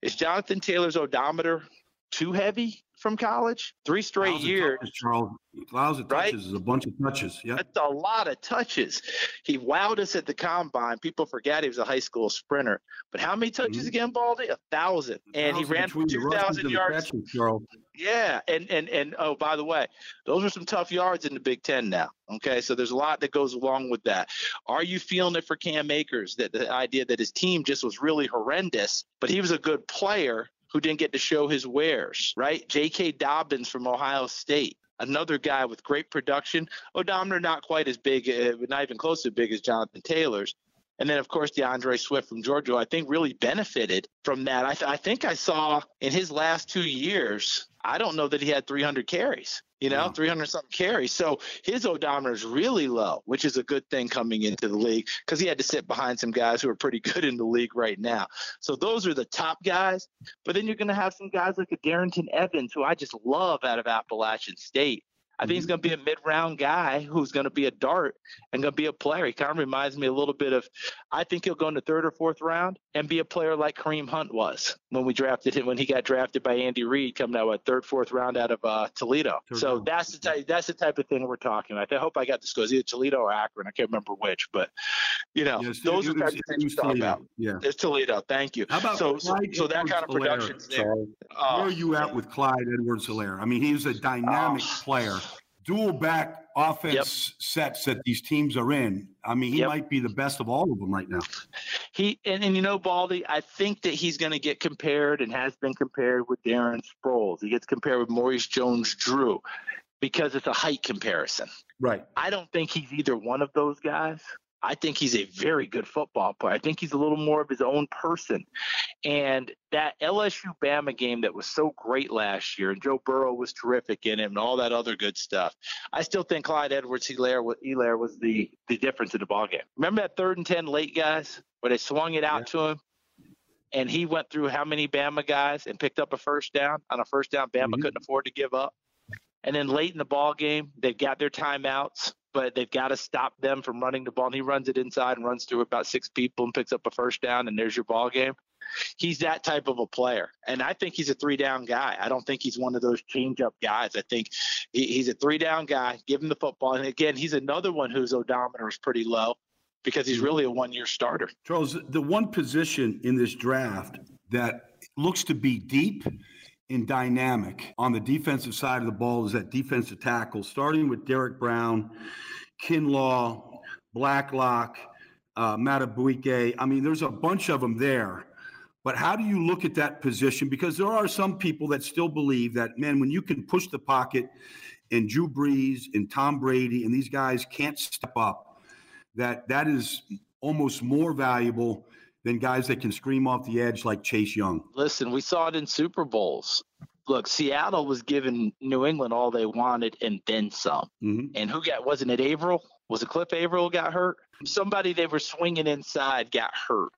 Speaker 5: is Jonathan Taylor's odometer too heavy from college? Three straight
Speaker 4: Allows the
Speaker 5: years.
Speaker 4: touches, Charles. Allows the
Speaker 5: Right?
Speaker 4: touches is a bunch of touches. Yeah.
Speaker 5: That's a lot of touches. He wowed us at the combine. People forget he was a high school sprinter. But how many touches
Speaker 4: Mhm.
Speaker 5: again, Baldy? A thousand. And he ran for
Speaker 4: between the
Speaker 5: two
Speaker 4: rushes
Speaker 5: thousand
Speaker 4: and the
Speaker 5: yards.
Speaker 4: catches, Charles.
Speaker 5: Yeah, and and and oh, by the way, those are some tough yards in the Big Ten now. Okay, so there's a lot that goes along with that. Are you feeling it for Cam Akers? That the idea that his team just was really horrendous, but he was a good player who didn't get to show his wares, right? J.K. Dobbins from Ohio State. Another guy with great production. Odometer not quite as big, uh, not even close to big as Jonathan Taylor's. And then, of course, DeAndre Swift from Georgia, I think really benefited from that. I, th- I think I saw in his last two years, I don't know that he had 300 carries, you know, hmm.
Speaker 4: Yeah.
Speaker 5: 300 something carries. So his odometer is really low, which is a good thing coming into the league because he had to sit behind some guys who are pretty good in the league right now. So those are the top guys. But then you're going to have some guys like a Darrington Evans, who I just love out of Appalachian State. I think he's mm-hmm. going to be a mid-round guy who's going to be a dart and going to be a player. He kind of reminds me a little bit of. I think he'll go in the third or fourth round and be a player like Kareem Hunt was when we drafted him when he got drafted by Andy Reid, coming out what third, fourth round out of uh, Toledo.
Speaker 4: Third
Speaker 5: so
Speaker 4: round.
Speaker 5: that's the type. That's the type of thing we're talking about. I hope I got this goes either Toledo or Akron. I can't remember which, but you know,
Speaker 4: Yes,
Speaker 5: those
Speaker 4: it
Speaker 5: are the types of things we're talking about.
Speaker 4: Yeah.
Speaker 5: It's Toledo. Thank you.
Speaker 4: How about
Speaker 5: so so, so that kind of
Speaker 4: Edwards-Helaire,
Speaker 5: production's there. Oh, uh,
Speaker 4: Where are you at with Clyde Edwards Helaire? I mean, he's a dynamic
Speaker 5: Oh.
Speaker 4: player. Dual back offense sets that these teams are in. I mean, he
Speaker 5: Yep.
Speaker 4: might be the best of all of them right now.
Speaker 5: He and, and you know, Baldy, I think that he's going to get compared and has been compared with Darren Sproles. He gets compared with Maurice Jones-Drew because it's a height comparison.
Speaker 4: Right.
Speaker 5: I don't think he's either one of those guys. I think he's a very good football player. I think he's a little more of his own person. And that LSU Bama game that was so great last year, and Joe Burrow was terrific in it, and all that other good stuff. I still think Clyde Edwards Helaire was, the, the difference in the ball game. Remember that third and 10 late, guys, where they swung it out to him? And he went through how many Bama guys and picked up a first down? On a first down, Bama
Speaker 4: Mhm.
Speaker 5: couldn't afford to give up. And then late in the ball game, they've got their timeouts, but they've got to stop them from running the ball. And he runs it inside and runs through about six people and picks up a first down, and there's your ball game. He's that type of a player, and I think he's a three down guy. I don't think he's one of those change up guys. I think he, he's a three down guy. Give him the football, and again, he's another one whose odometer is pretty low because he's mm-hmm. really a one year starter.
Speaker 4: Charles, the one position in this draft that looks to be deep and dynamic on the defensive side of the ball is that defensive tackle, starting with Derrick Brown, Kinlaw, Blacklock, uh, Madubuike. I mean, there's a bunch of them there. But how do you look at that position? Because there are some people that still believe that, man, when you can push the pocket and Drew Brees and Tom Brady and these guys can't step up, that that is almost more valuable than guys that can scream off the edge like Chase Young.
Speaker 5: Listen, we saw it in Super Bowls. Look, Seattle was giving New England all they wanted and then some.
Speaker 4: Mhm.
Speaker 5: And who got? Wasn't it Avril? Was it Cliff Avril got hurt? Somebody they were swinging inside got hurt,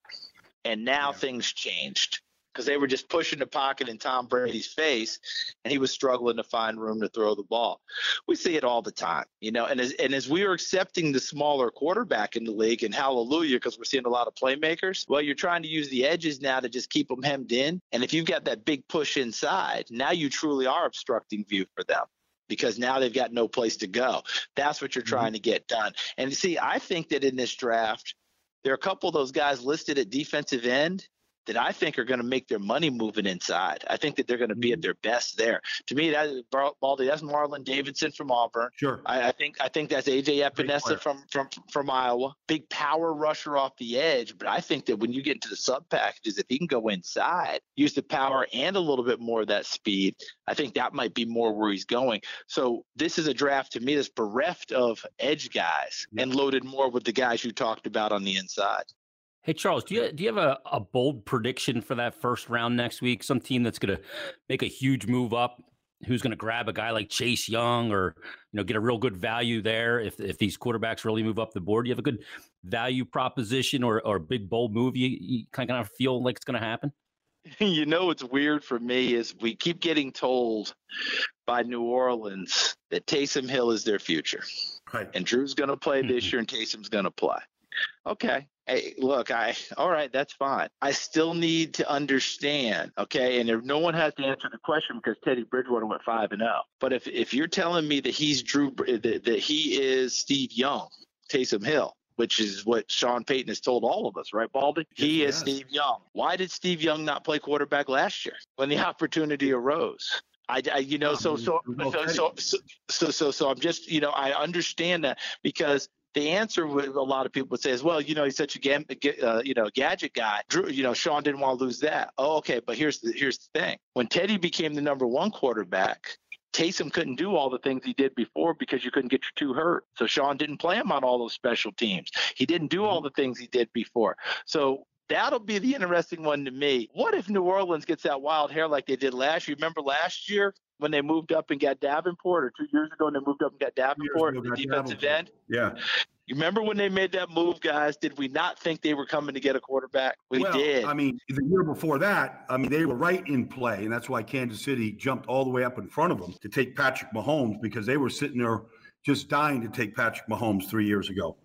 Speaker 5: and now things changed because they were just pushing the pocket in Tom Brady's face, and he was struggling to find room to throw the ball. We see it all the time, you know. And as and as we are accepting the smaller quarterback in the league, and hallelujah, because we're seeing a lot of playmakers. Well, you're trying to use the edges now to just keep them hemmed in, and if you've got that big push inside, now you truly are obstructing view for them because now they've got no place to go. That's what you're mm-hmm. trying to get done. And see, I think that in this draft, there are a couple of those guys listed at defensive end that I think are going to make their money moving inside. I think that they're going to be at mm-hmm. their best there. To me, that is Baldy. That's Marlon Davidson from Auburn.
Speaker 4: Sure.
Speaker 5: I, I think I think that's AJ Epenesa from from from Iowa. Big power rusher off the edge. But I think that when you get into the sub packages, if he can go inside, use the power and a little bit more of that speed, I think that might be more where he's going. So this is a draft to me that's bereft of edge guys and loaded more with the guys you talked about on the inside.
Speaker 3: Hey Charles, do you do you have a, a bold prediction for that first round next week? Some team that's going to make a huge move up, who's going to grab a guy like Chase Young, or you know get a real good value there if if these quarterbacks really move up the board? Do you have a good value proposition or or a big bold move you, you kind of feel like it's going to happen? (laughs)
Speaker 5: You know what's weird for me is we keep getting told by New Orleans that Taysom Hill is their future.
Speaker 4: Right.
Speaker 5: And Drew's going to play this mm-hmm. year and Taysom's going to play. Okay. Hey, look, I all right, that's fine. I still need to understand, okay? And if no one has to answer the question because Teddy Bridgewater went five and zero. Oh. But if if you're telling me that he's Drew, eh, that, that he is Steve Young, Taysom Hill, which is what Sean Payton has told all of us, right, Baldy? He yes, is Steve Young. Why did Steve Young not play quarterback last year when the opportunity arose? I, I, you know, so so so, so so so so I'm just, you know, I understand that because the answer with a lot of people would say is, well, you know, he's such a uh, you know gadget guy. Drew, you know, Sean didn't want to lose that. Oh, okay, but here's the here's the thing: when Teddy became the number one quarterback, Taysom couldn't do all the things he did before because you couldn't get your two hurt. So Sean didn't play him on all those special teams. He didn't do all the things he did before. So that'll be the interesting one to me. What if New Orleans gets that wild hair like they did last year? Remember last year when they moved up and got Davenport, or two years ago when they moved up and got Davenport, the defensive Davenport. end?
Speaker 4: Yeah.
Speaker 5: You remember when they made that move, guys? Did we not think they were coming to get a quarterback? We
Speaker 4: well,
Speaker 5: did.
Speaker 4: I mean, the year before that, I mean, they were right in play, and that's why Kansas City jumped all the way up in front of them to take Patrick Mahomes because they were sitting there just dying to take Patrick Mahomes three years ago,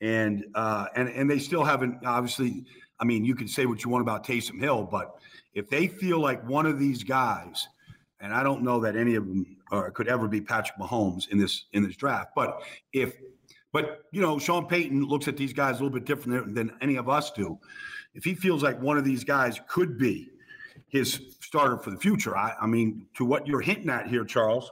Speaker 4: and uh, and and they still haven't. Obviously, I mean, you can say what you want about Taysom Hill, but if they feel like one of these guys, and I don't know that any of them uh, could ever be Patrick Mahomes in this in this draft, but if but you know, Sean Payton looks at these guys a little bit different than any of us do. If he feels like one of these guys could be his starter for the future, I, I mean, to what you're hinting at here, Charles,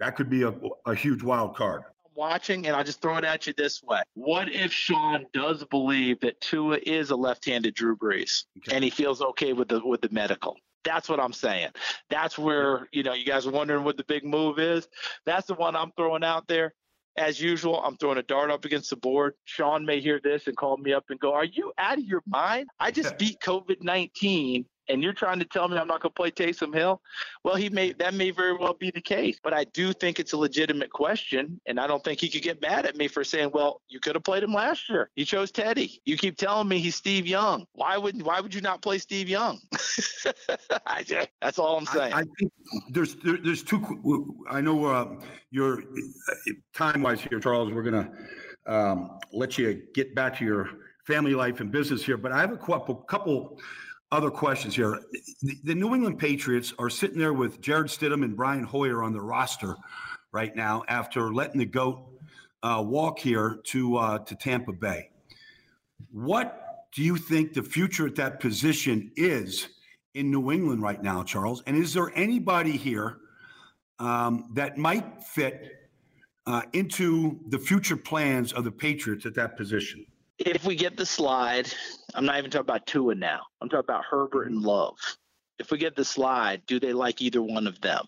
Speaker 4: that could be a, a huge wild card
Speaker 5: watching, and I'll just throw it at you this way. What if Sean does believe that Tua is a left-handed Drew Brees, okay. and he feels okay with the with the medical? That's what I'm saying. That's where you know you guys are wondering what the big move is. That's the one I'm throwing out there as usual, I'm throwing a dart up against the board. Sean may hear this and call me up and go, Are you out of your mind? I just beat COVID 19 and you're trying to tell me I'm not going to play Taysom Hill? Well, he may that may very well be the case, but I do think it's a legitimate question, and I don't think he could get mad at me for saying, "Well, you could have played him last year. You chose Teddy. You keep telling me he's Steve Young. Why would why would you not play Steve Young?" (laughs) that's all I'm saying.
Speaker 4: I, I think there's there, there's two. I know uh, you're time wise here, Charles. We're gonna um, let you get back to your family life and business here, but I have a couple couple other questions here. The, the, New England Patriots are sitting there with Jarrett Stidham and Brian Hoyer on the roster right now after letting the goat uh, walk here to uh, to Tampa Bay. What do you think the future at that position is in New England right now, Charles? And is there anybody here um, that might fit uh, into the future plans of the Patriots at that position?
Speaker 5: If we get the slide, I'm not even talking about Tua now. I'm talking about Herbert and Love. If we get the slide, do they like either one of them?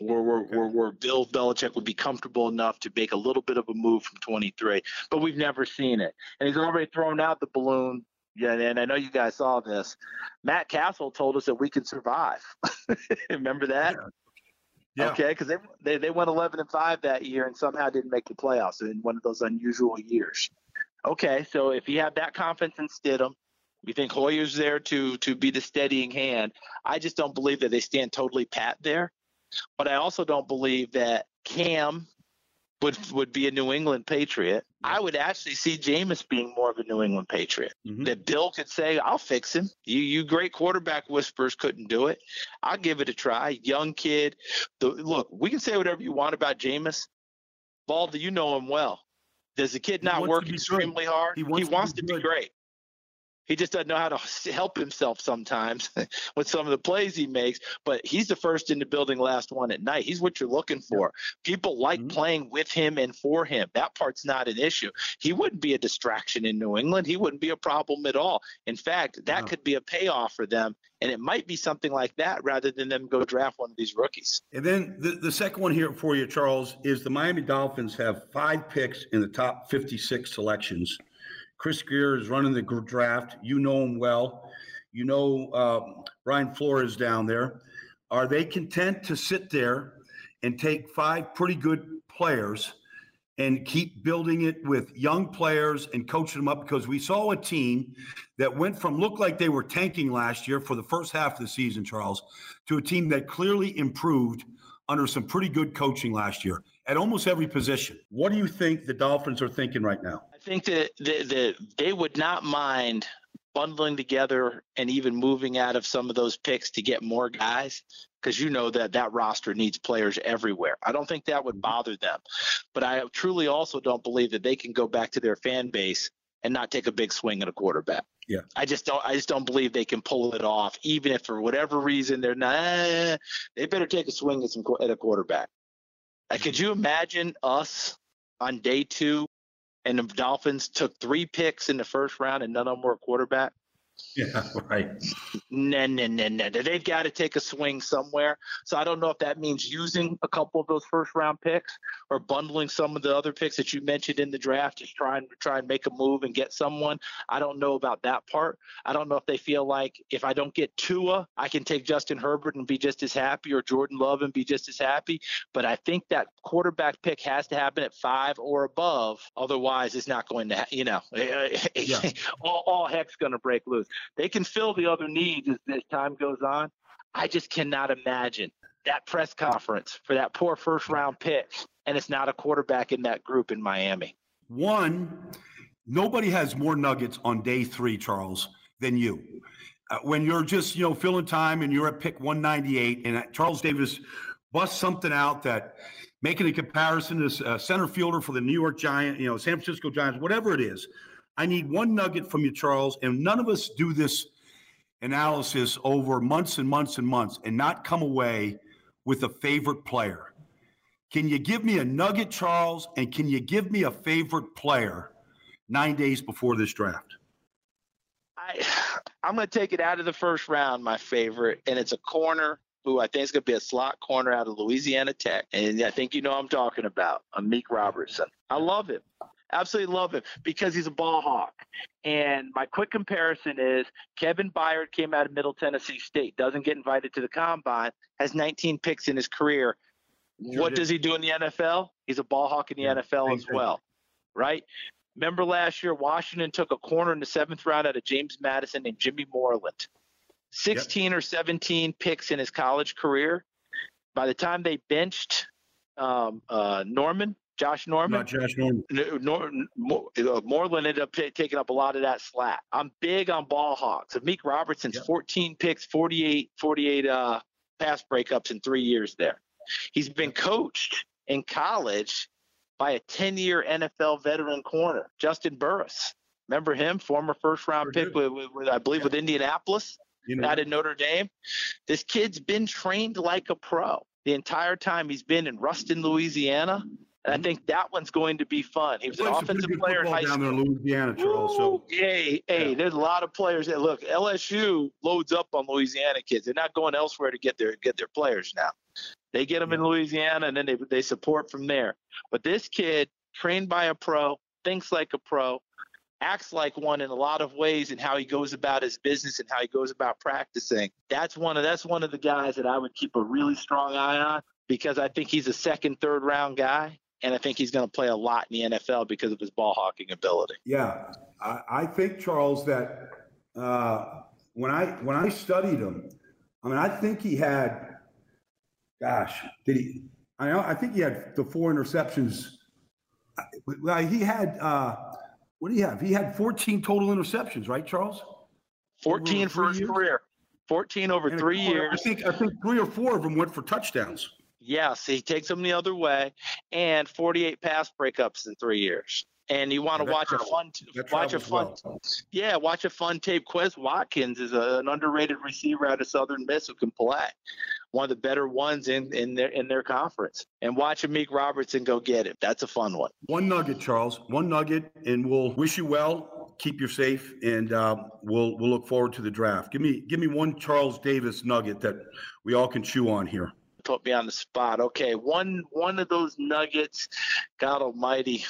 Speaker 5: Where, where, where, where Bill Belichick would be comfortable enough to make a little bit of a move from 23, but we've never seen it. And he's already thrown out the balloon. Yeah, and I know you guys saw this. Matt Cassel told us that we can survive. (laughs) Remember that? Yeah. Yeah. Okay, because they, they they went 11 and five that year and somehow didn't make the playoffs in one of those unusual years. Okay, so if you have that confidence in Stidham, you think Hoyer's there to to be the steadying hand. I just don't believe that they stand totally pat there. But I also don't believe that Cam would would be a New England Patriot. I would actually see Jameis being more of a New England Patriot. Mm-hmm. That Bill could say, "I'll fix him." You you great quarterback whisperers couldn't do it. I'll give it a try. Young kid. The, look, we can say whatever you want about Jameis. Baldy, you know him well. Does the kid not work extremely hard? He wants, he wants to, be, to be great. He just doesn't know how to help himself sometimes (laughs) with some of the plays he makes. But he's the first in the building, last one at night. He's what you're looking for. People like mm-hmm. playing with him and for him. That part's not an issue. He wouldn't be a distraction in New England. He wouldn't be a problem at all. In fact, that could be a payoff for them. And it might be something like that rather than them go draft one of these rookies.
Speaker 4: And then the, the second one here for you, Charles, is the Miami Dolphins have five picks in the top 56 selections. Chris Grier is running the draft. You know him well. You know uh, Brian Flores down there. Are they content to sit there and take five pretty good players and keep building it with young players and coaching them up? Because we saw a team that went from looked like they were tanking last year for the first half of the season, Charles, to a team that clearly improved under some pretty good coaching last year at almost every position. What do you think the Dolphins are thinking right now?
Speaker 5: I think that, that, that they would not mind bundling together and even moving out of some of those picks to get more guys because you know that that roster needs players everywhere. I don't think that would mm-hmm. bother them. But I truly also don't believe that they can go back to their fan base and not take a big swing at a quarterback.
Speaker 4: Yeah.
Speaker 5: I just don't I just don't believe they can pull it off even if for whatever reason they're not eh, they better take a swing at some at a quarterback. Like, could you imagine us on day two and the Dolphins took three picks in the first round and none of them were a quarterback? (laughs)
Speaker 4: Yeah, right.
Speaker 5: No, no, no, no. They've got to take a swing somewhere. So I don't know if that means using a couple of those first round picks or bundling some of the other picks that you mentioned in the draft, just trying to try and make a move and get someone. I don't know about that part. I don't know if they feel like if I don't get Tua, I can take Justin Herbert and be just as happy or Jordan Love and be just as happy. But I think that quarterback pick has to happen at five or above. Otherwise, it's not going to, you know, (laughs) yeah. all, all heck's going to break loose. They can fill the other needs as, as time goes on. I just cannot imagine that press conference for that poor first round pick, and it's not a quarterback in that group in Miami.
Speaker 4: One, nobody has more nuggets on day three, Charles, than you. Uh, when you're just you know filling time and you're at pick 198, and Charles Davis busts something out that making a comparison to a center fielder for the New York Giant, you know, San Francisco Giants, whatever it is. I need one nugget from you, Charles, and none of us do this analysis over months and months and months and not come away with a favorite player. Can you give me a nugget, Charles, and can you give me a favorite player nine days before this draft?
Speaker 5: I, (sighs) I'm going to take it out of the first round, my favorite, and it's a corner who I think is going to be a slot corner out of Louisiana Tech. And I think you know I'm talking about, Amik Robertson. I love him. Absolutely love him because he's a ball hawk. And my quick comparison is Kevin Byard came out of Middle Tennessee State, doesn't get invited to the combine, has 19 picks in his career. Sure what did. does he do in the NFL? He's a ball hawk in the yeah, NFL as well, right? Remember last year, Washington took a corner in the seventh round out of James Madison and Jimmy Moreland. 16 yep. or 17 picks in his college career. By the time they benched um, uh, Norman, Josh Norman.
Speaker 4: Not Josh Norman.
Speaker 5: Nor, uh, Moreland ended up t- taking up a lot of that slack. I'm big on ball hawks. Meek Robertson's yep. 14 picks, 48, 48 uh, pass breakups in three years there. He's been coached in college by a 10 year NFL veteran corner, Justin Burris. Remember him, former first round sure pick, with, with, with, I believe, yeah. with Indianapolis, you know. out in Notre Dame. This kid's been trained like a pro the entire time he's been in Ruston, Louisiana. And I think that one's going to be fun. He was an offensive player in high
Speaker 4: down school. there in Louisiana, Charles. So.
Speaker 5: Hey, hey, yeah. there's a lot of players that look. LSU loads up on Louisiana kids. They're not going elsewhere to get their get their players now. They get them yeah. in Louisiana, and then they they support from there. But this kid, trained by a pro, thinks like a pro, acts like one in a lot of ways in how he goes about his business and how he goes about practicing. That's one of that's one of the guys that I would keep a really strong eye on because I think he's a second, third round guy and I think he's going to play a lot in the NFL because of his ball hawking ability.
Speaker 4: Yeah, I, I think Charles that uh, when I when I studied him, I mean I think he had, gosh, did he? I know I think he had the four interceptions. Well, he had uh, what do you have? He had 14 total interceptions, right, Charles?
Speaker 5: 14 for his years? career. 14 over and three years.
Speaker 4: I think I think three or four of them went for touchdowns.
Speaker 5: Yes, he takes them the other way, and 48 pass breakups in three years. and you want to watch a fun, watch a fun, well. yeah, watch a fun tape. Quez Watkins is a, an underrated receiver out of Southern Miss who can play, one of the better ones in in their in their conference. And watch Amik Robertson go get it. That's a fun one.
Speaker 4: One nugget, Charles. One nugget, and we'll wish you well. Keep you safe, and uh, we'll we'll look forward to the draft. Give me give me one Charles Davis nugget that we all can chew on here
Speaker 5: put me on the spot. Okay, one one of those nuggets. God Almighty,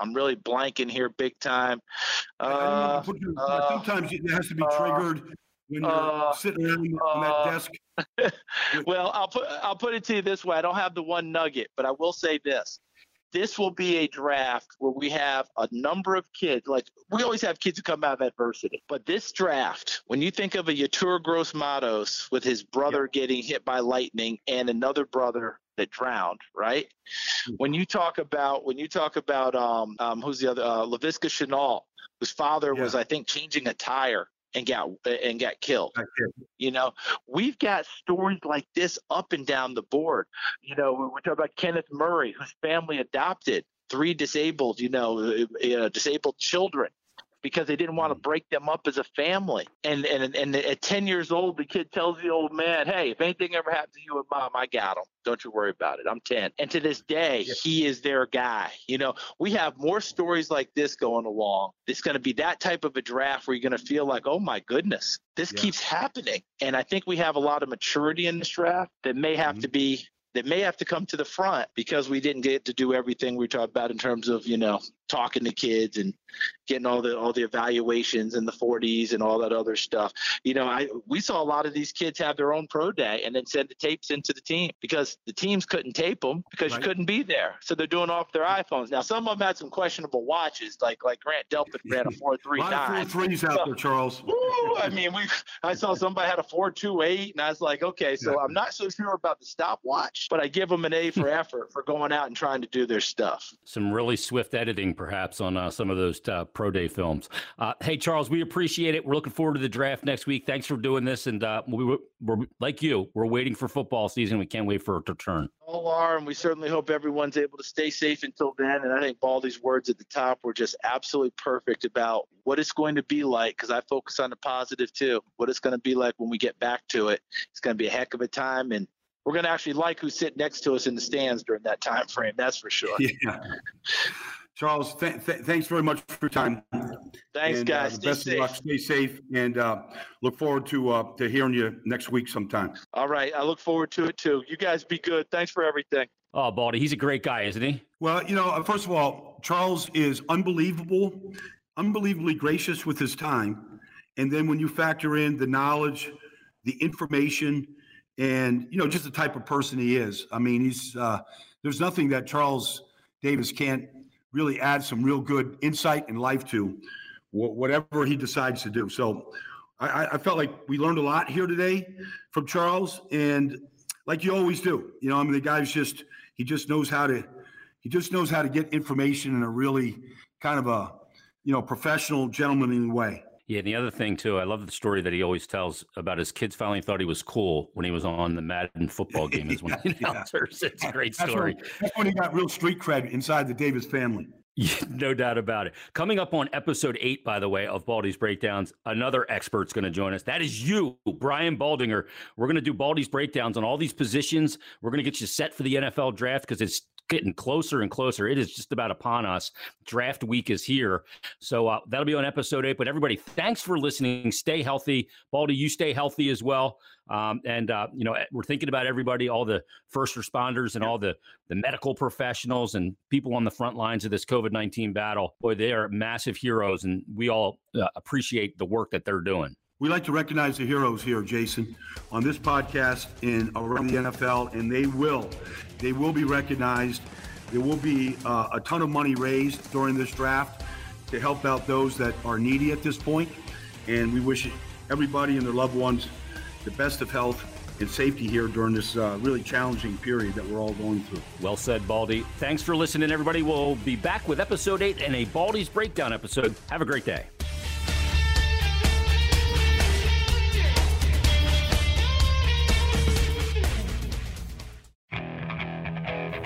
Speaker 5: I'm really blanking here big time.
Speaker 4: Uh, uh, sometimes it has to be uh, triggered when you're uh, sitting around on that uh, desk. (laughs)
Speaker 5: well, I'll put I'll put it to you this way. I don't have the one nugget, but I will say this this will be a draft where we have a number of kids. Like we always have kids who come out of adversity, but this draft, when you think of a Yetur Gross Matos with his brother yep. getting hit by lightning and another brother that drowned, right? Mm-hmm. When you talk about when you talk about um, um who's the other uh, Laviska Shenault, whose father yeah. was I think changing a tire and got and got killed. You know, we've got stories like this up and down the board. You know, we talk about Kenneth Murray, whose family adopted three disabled, you know, uh, uh disabled children because they didn't want to mm. break them up as a family. And and and at 10 years old, the kid tells the old man, "Hey, if anything ever happens to you and mom, I got them. Don't you worry about it. I'm 10." And to this day, yeah. he is their guy. You know, we have more stories like this going along. It's going to be that type of a draft where you're going to feel like, "Oh my goodness, this yeah. keeps happening." And I think we have a lot of maturity in this draft that may have mm-hmm. to be that may have to come to the front because we didn't get to do everything we talked about in terms of you know talking to kids and getting all the all the evaluations and the 40s and all that other stuff. You know, I we saw a lot of these kids have their own pro day and then send the tapes into the team because the teams couldn't tape them because right. you couldn't be there. So they're doing off their iPhones. Now some of them had some questionable watches, like like Grant Delpit ran a (laughs) four three nine.
Speaker 4: Four threes out so, there, Charles. (laughs)
Speaker 5: Woo, I mean, we I saw somebody had a four two eight, and I was like, okay, so yeah. I'm not so sure about the stopwatch, but I give them an A for (laughs) effort for going out and trying to do their stuff.
Speaker 3: Some really swift editing, perhaps, on uh, some of those uh, pro day films. Uh, hey, Charles, we appreciate it. We're looking forward to the draft next week. Thanks for doing this. And uh, we, we're like you, we're waiting for football season. We can't wait for it to turn.
Speaker 5: All are, and we certainly hope everyone's able to stay safe until then. And I think Baldy's words at the top were just absolutely perfect about what it's going to be like because I focus on the positive too. What it's going to be like when we get back to it. It's going to be a heck of a time, and we're going to actually like who sit next to us in the stands during that time frame. That's for sure.
Speaker 4: Yeah. Charles, th- th- thanks very much for your time.
Speaker 5: Thanks,
Speaker 4: and,
Speaker 5: guys.
Speaker 4: Uh, best safe. of luck. Stay safe, and uh, look forward to uh, to hearing you next week sometime.
Speaker 5: All right, I look forward to it too. You guys be good. Thanks for everything.
Speaker 3: Oh, Baldy, he's a great guy, isn't he?
Speaker 4: Well, you know, uh, first of all, Charles is unbelievable, unbelievably gracious with his time, and then when you factor in the knowledge, the information, and you know, just the type of person he is. I mean, he's uh, there's nothing that Charles Davis can't really add some real good insight and life to whatever he decides to do. So I, I, felt like we learned a lot here today from Charles, and like you always do, you know, I mean, the guy's just he just knows how to he just knows how to get information in a really kind of a you know professional, gentlemanly way.
Speaker 3: Yeah, and the other thing too, I love the story that he always tells about his kids finally thought he was cool when he was on the Madden football (laughs) game. Is when yeah, he announcers. Yeah. It's a great story.
Speaker 4: That's when, that's when he got real street cred inside the Davis family.
Speaker 3: Yeah, (laughs) no doubt about it. Coming up on episode eight, by the way, of Baldy's Breakdowns, another expert's going to join us. That is you, Brian Baldinger. We're going to do Baldy's Breakdowns on all these positions. We're going to get you set for the NFL draft because it's getting closer and closer. It is just about upon us. Draft week is here. So uh, that'll be on episode eight. But everybody, thanks for listening. Stay healthy. Baldy, you stay healthy as well. Um, and, uh, you know, we're thinking about everybody, all the first responders and all the, the medical professionals and people on the front lines of this COVID 19 battle. Boy, they are massive heroes, and we all uh, appreciate the work that they're doing.
Speaker 4: We like to recognize the heroes here, Jason, on this podcast and around the NFL, and they will. They will be recognized. There will be uh, a ton of money raised during this draft to help out those that are needy at this point. And we wish everybody and their loved ones the best of health and safety here during this uh, really challenging period that we're all going through.
Speaker 3: Well said, Baldy. Thanks for listening, everybody. We'll be back with episode eight and a Baldy's Breakdown episode. Have a great day.